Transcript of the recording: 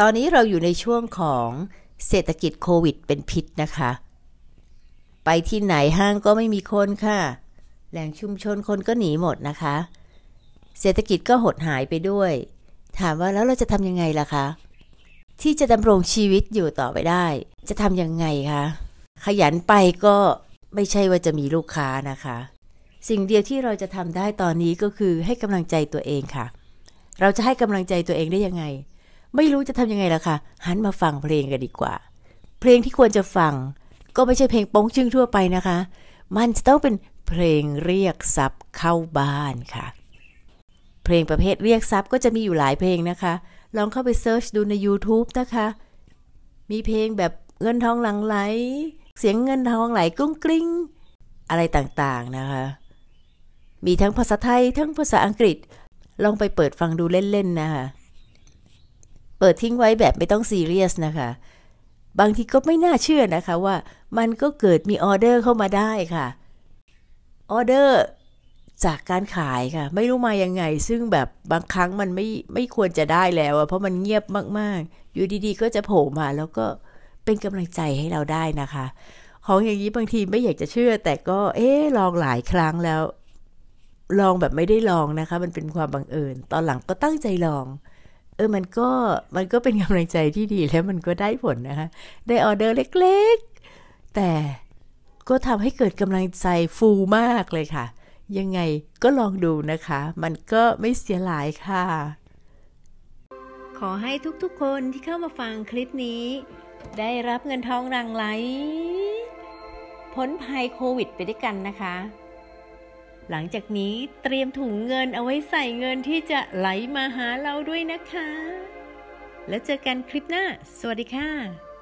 ตอนนี้เราอยู่ในช่วงของเศรษฐกิจโควิดเป็นพิษนะคะ ไปที่ไหนห้างก็ไม่มีคนค่ะ แหล่งชุมชนคนก็หนีหมดนะคะ เศรษฐกิจก็หดหายไปด้วย ถามว่าแล้วเราจะทำยังไงล่ะคะ ที่จะดำรงชีวิตอยู่ต่อไปได้ จะทำยังไงคะ ขยันไปก็ไม่ใช่ว่าจะมีลูกค้านะคะ สิ่งเดียวที่เราจะทำได้ตอนนี้ก็คือให้กำลังใจตัวเองค่ะ เราจะให้กำลังใจตัวเองได้ยังไง ไม่รู้จะทำยังไงล่ะค่ะ หันมาฟังเพลงกันดีกว่า เพลงที่ควรจะฟัง ก็ไม่ใช่เพลงโป้งชึ่งทั่วไปนะคะ มันจะต้องเป็นเพลงเรียกทรัพย์เข้าบ้านค่ะ เพลงประเภทเรียกทรัพย์ก็จะมีอยู่หลายเพลงนะคะ ลองเข้าไปเซิร์ชดูใน YouTube นะคะ มีเพลงแบบเงินทองหลังไหล เสียงเงินทองไหลกุ้งกลิ้ง อะไรต่างๆนะคะ มีทั้งภาษาไทยทั้งภาษาอังกฤษ ลองไปเปิดฟังดูเล่นๆนะคะ ปิดทิ้งไว้แบบไม่ต้องซีเรียสนะคะ บางทีก็ไม่น่าเชื่อนะคะว่ามันก็เกิดมีออเดอร์เข้ามาได้ค่ะ ออเดอร์จากการขายค่ะ ไม่รู้มายังไง ซึ่งแบบบางครั้งมันไม่ไม่ควรจะได้แล้วเพราะมันเงียบมากๆ อยู่ดีๆ ก็จะโผล่มาแล้วก็เป็นกำลังใจให้เราได้นะคะ ของอย่างนี้บางทีไม่อยากจะเชื่อ แต่ก็เอ๊ลองหลายครั้งแล้ว ลองแบบไม่ได้ลองนะคะ มันเป็นความบังเอิญ ตอนหลังก็ตั้งใจลอง เออมันก็มันก็เป็นกำลังใจที่ดีแล้วมันก็ได้ผลนะคะ ได้ออเดอร์เล็กๆ แต่ก็ทำให้เกิดกำลังใจฟูมากเลยค่ะ ยังไงก็ลองดูนะคะ มันก็ไม่เสียหลายค่ะ ขอให้ทุกๆคนที่เข้ามาฟังคลิปนี้ ได้รับเงินทองรังไหล พ้นภัยโควิดไปด้วยกันนะคะ หลังจากนี้เตรียมถุงเงินเอาไว้ใส่เงินที่จะไหลมาหาเราด้วยนะคะ แล้วเจอกันคลิปหน้า สวัสดีค่ะ